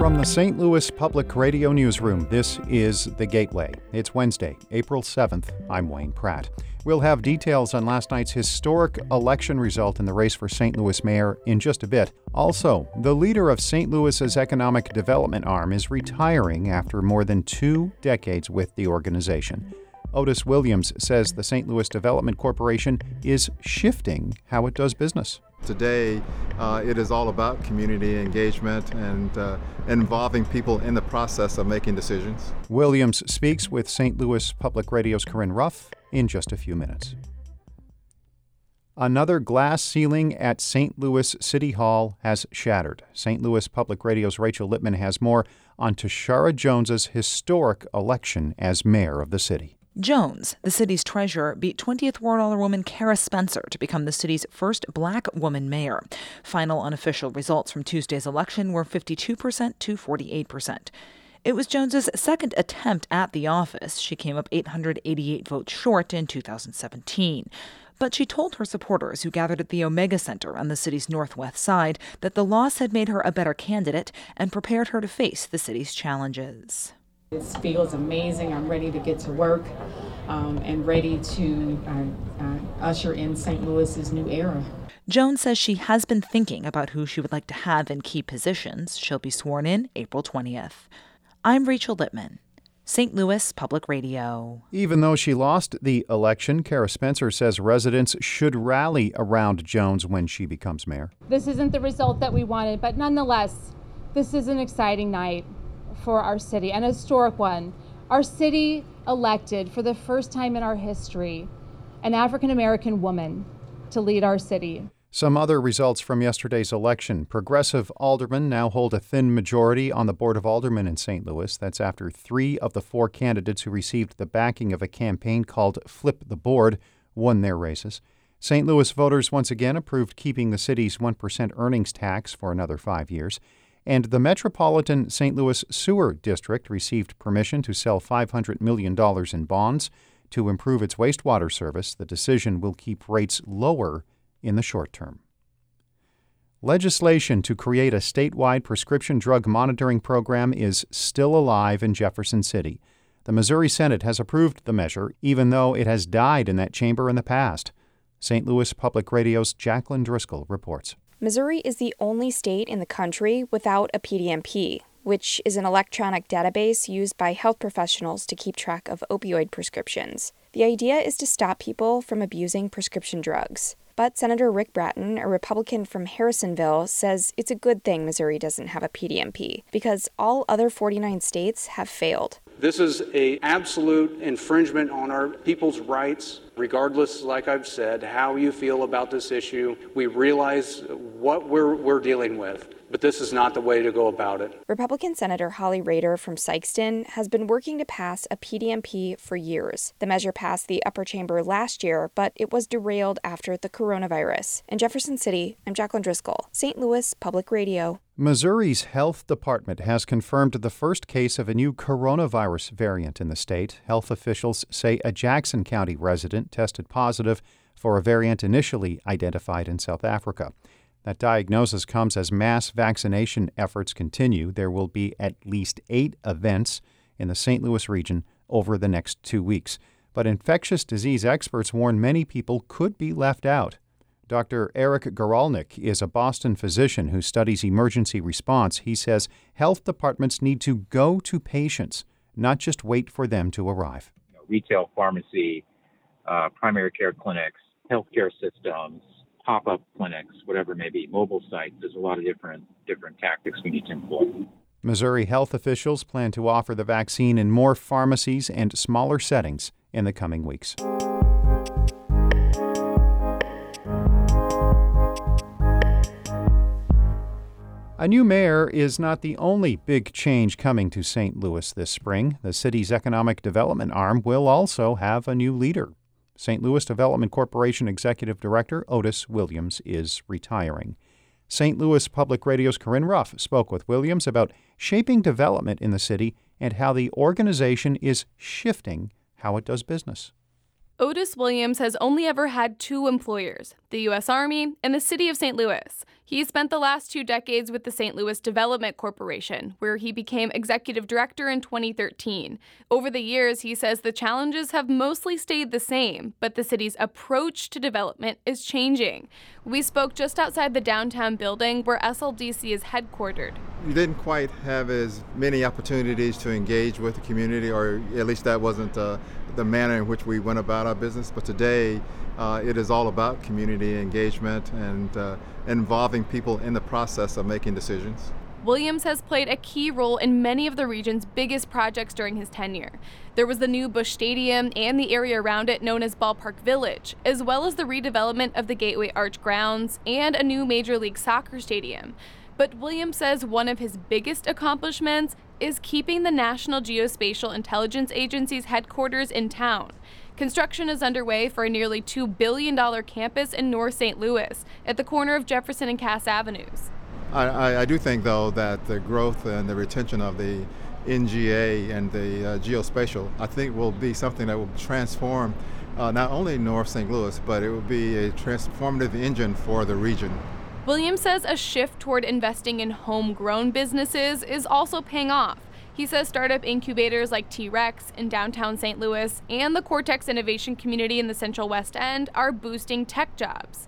From the St. Louis Public Radio Newsroom, this is The Gateway. It's Wednesday, April 7th. I'm Wayne Pratt. We'll have details on last night's historic election result in the race for St. Louis mayor in just a bit. Also, the leader of St. Louis's economic development arm is retiring after more than two decades with the organization. Otis Williams says the St. Louis Development Corporation is shifting how it does business. Today, uh, it is all about community engagement and uh, involving people in the process of making decisions. Williams speaks with St. Louis Public Radio's Corinne Ruff in just a few minutes. Another glass ceiling at St. Louis City Hall has shattered. St. Louis Public Radio's Rachel Lippman has more on Tishaura Jones's historic election as mayor of the city. Jones, the city's treasurer, beat 20th Ward Alderwoman Cara Spencer to become the city's first black woman mayor. Final unofficial results from Tuesday's election were 52% to 48%. It was Jones's second attempt at the office. She came up 888 votes short in 2017. But she told her supporters who gathered at the Omega Center on the city's northwest side that the loss had made her a better candidate and prepared her to face the city's challenges. It feels amazing. I'm ready to get to work um, and ready to uh, uh, usher in St. Louis's new era. Jones says she has been thinking about who she would like to have in key positions. She'll be sworn in April 20th. I'm Rachel Lippman. St. Louis Public Radio. Even though she lost the election, Cara Spencer says residents should rally around Jones when she becomes mayor. This isn't the result that we wanted, but nonetheless, this is an exciting night for our city, an historic one. Our city elected for the first time in our history an African American woman to lead our city. Some other results from yesterday's election. Progressive aldermen now hold a thin majority on the Board of Aldermen in St. Louis. That's after three of the four candidates who received the backing of a campaign called Flip the Board won their races. St. Louis voters once again approved keeping the city's 1% earnings tax for another five years. And the Metropolitan St. Louis Sewer District received permission to sell $500 million in bonds to improve its wastewater service. The decision will keep rates lower in the short term. Legislation to create a statewide prescription drug monitoring program is still alive in Jefferson City. The Missouri Senate has approved the measure, even though it has died in that chamber in the past. St. Louis Public Radio's Jaclyn Driscoll reports. Missouri is the only state in the country without a PDMP, which is an electronic database used by health professionals to keep track of opioid prescriptions. The idea is to stop people from abusing prescription drugs. But Senator Rick Brattin, a Republican from Harrisonville, says it's a good thing Missouri doesn't have a PDMP because all other 49 states have failed. This is a absolute infringement on our people's rights regardless, like I've said, how you feel about this issue. We realize what we're, we're dealing with, but this is not the way to go about it. Republican Senator Holly Rehder from Sikeston has been working to pass a PDMP for years. The measure passed the upper chamber last year, but it was derailed after the coronavirus. In Jefferson City, I'm Jaclyn Driscoll, St. Louis Public Radio. Missouri's health department has confirmed the first case of a new coronavirus variant in the state. Health officials say a Jackson County resident tested positive for a variant initially identified in South Africa. That diagnosis comes as mass vaccination efforts continue. There will be at least eight events in the St. Louis region over the next two weeks. But infectious disease experts warn many people could be left out. Dr. Eric Goralnick is a Boston physician who studies emergency response. He says health departments need to go to patients, not just wait for them to arrive. Retail pharmacy, uh, primary care clinics, healthcare systems, pop-up clinics, whatever it may be, mobile sites. There's a lot of different different tactics we need to employ. Missouri health officials plan to offer the vaccine in more pharmacies and smaller settings in the coming weeks. A new mayor is not the only big change coming to St. Louis this spring. The city's economic development arm will also have a new leader. St. Louis Development Corporation Executive Director Otis Williams is retiring. St. Louis Public Radio's Corinne Ruff spoke with Williams about shaping development in the city and how the organization is shifting how it does business. Otis Williams has only ever had two employers the U.S. Army and the City of St. Louis. He spent the last two decades with the St. Louis Development Corporation, where he became executive director in 2013. Over the years, he says the challenges have mostly stayed the same, but the city's approach to development is changing. We spoke just outside the downtown building where SLDC is headquartered. You didn't quite have as many opportunities to engage with the community, or at least that wasn't uh, the manner in which we went about our business. But today, uh, it is all about community engagement and uh, involving people in the process of making decisions. Williams has played a key role in many of the region's biggest projects during his tenure. There was the new Busch Stadium and the area around it known as Ballpark Village, as well as the redevelopment of the Gateway Arch grounds and a new Major League Soccer stadium. But Williams says one of his biggest accomplishments is keeping the National Geospatial Intelligence Agency's headquarters in town. Construction is underway for a nearly $2 billion campus in North St. Louis at the corner of Jefferson and Cass Avenues. I, I, do think, though, that the growth and the retention of the NGA and the uh, geospatial, I think, will be something that will transform uh, not only North St. Louis, but it will be a transformative engine for the region. Williams says a shift toward investing in homegrown businesses is also paying off. He says startup incubators like T Rex in downtown St. Louis and the Cortex Innovation Community in the Central West End are boosting tech jobs.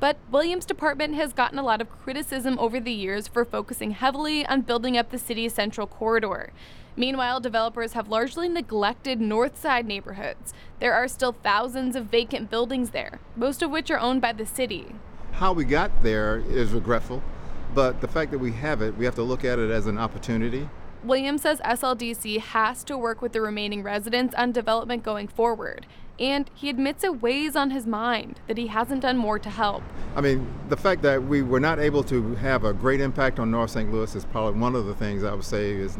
But Williams' department has gotten a lot of criticism over the years for focusing heavily on building up the city's central corridor. Meanwhile, developers have largely neglected north side neighborhoods. There are still thousands of vacant buildings there, most of which are owned by the city. How we got there is regretful, but the fact that we have it, we have to look at it as an opportunity Williams says SLDC has to work with the remaining residents on development going forward. And he admits it weighs on his mind that he hasn't done more to help. I mean, the fact that we were not able to have a great impact on North St. Louis is probably one of the things I would say is,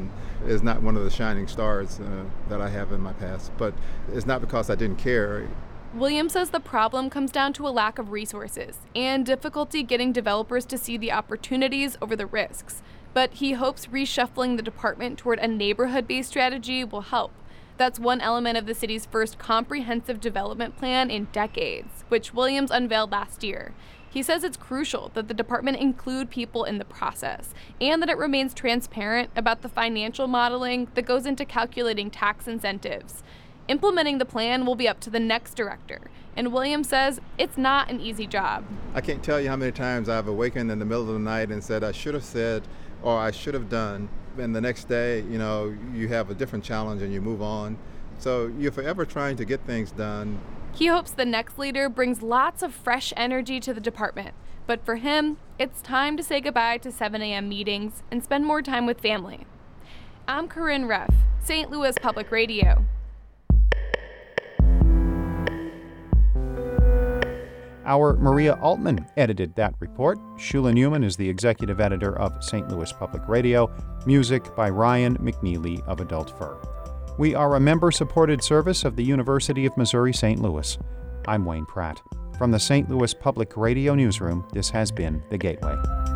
is not one of the shining stars uh, that I have in my past. But it's not because I didn't care. Williams says the problem comes down to a lack of resources and difficulty getting developers to see the opportunities over the risks but he hopes reshuffling the department toward a neighborhood based strategy will help. That's one element of the city's first comprehensive development plan in decades, which Williams unveiled last year. He says it's crucial that the department include people in the process and that it remains transparent about the financial modeling that goes into calculating tax incentives. Implementing the plan will be up to the next director, and Williams says it's not an easy job. I can't tell you how many times I've awakened in the middle of the night and said, I should have said, or I should have done. And the next day, you know, you have a different challenge and you move on. So you're forever trying to get things done. He hopes the next leader brings lots of fresh energy to the department. But for him, it's time to say goodbye to 7 a.m. meetings and spend more time with family. I'm Corinne Ruff, St. Louis Public Radio. Our Maria Altman edited that report. Shula Neuman is the executive editor of St. Louis Public Radio. Music by Ryan McNeely of Adult Fur. We are a member supported service of the University of Missouri St. Louis. I'm Wayne Pratt. From the St. Louis Public Radio Newsroom, this has been The Gateway.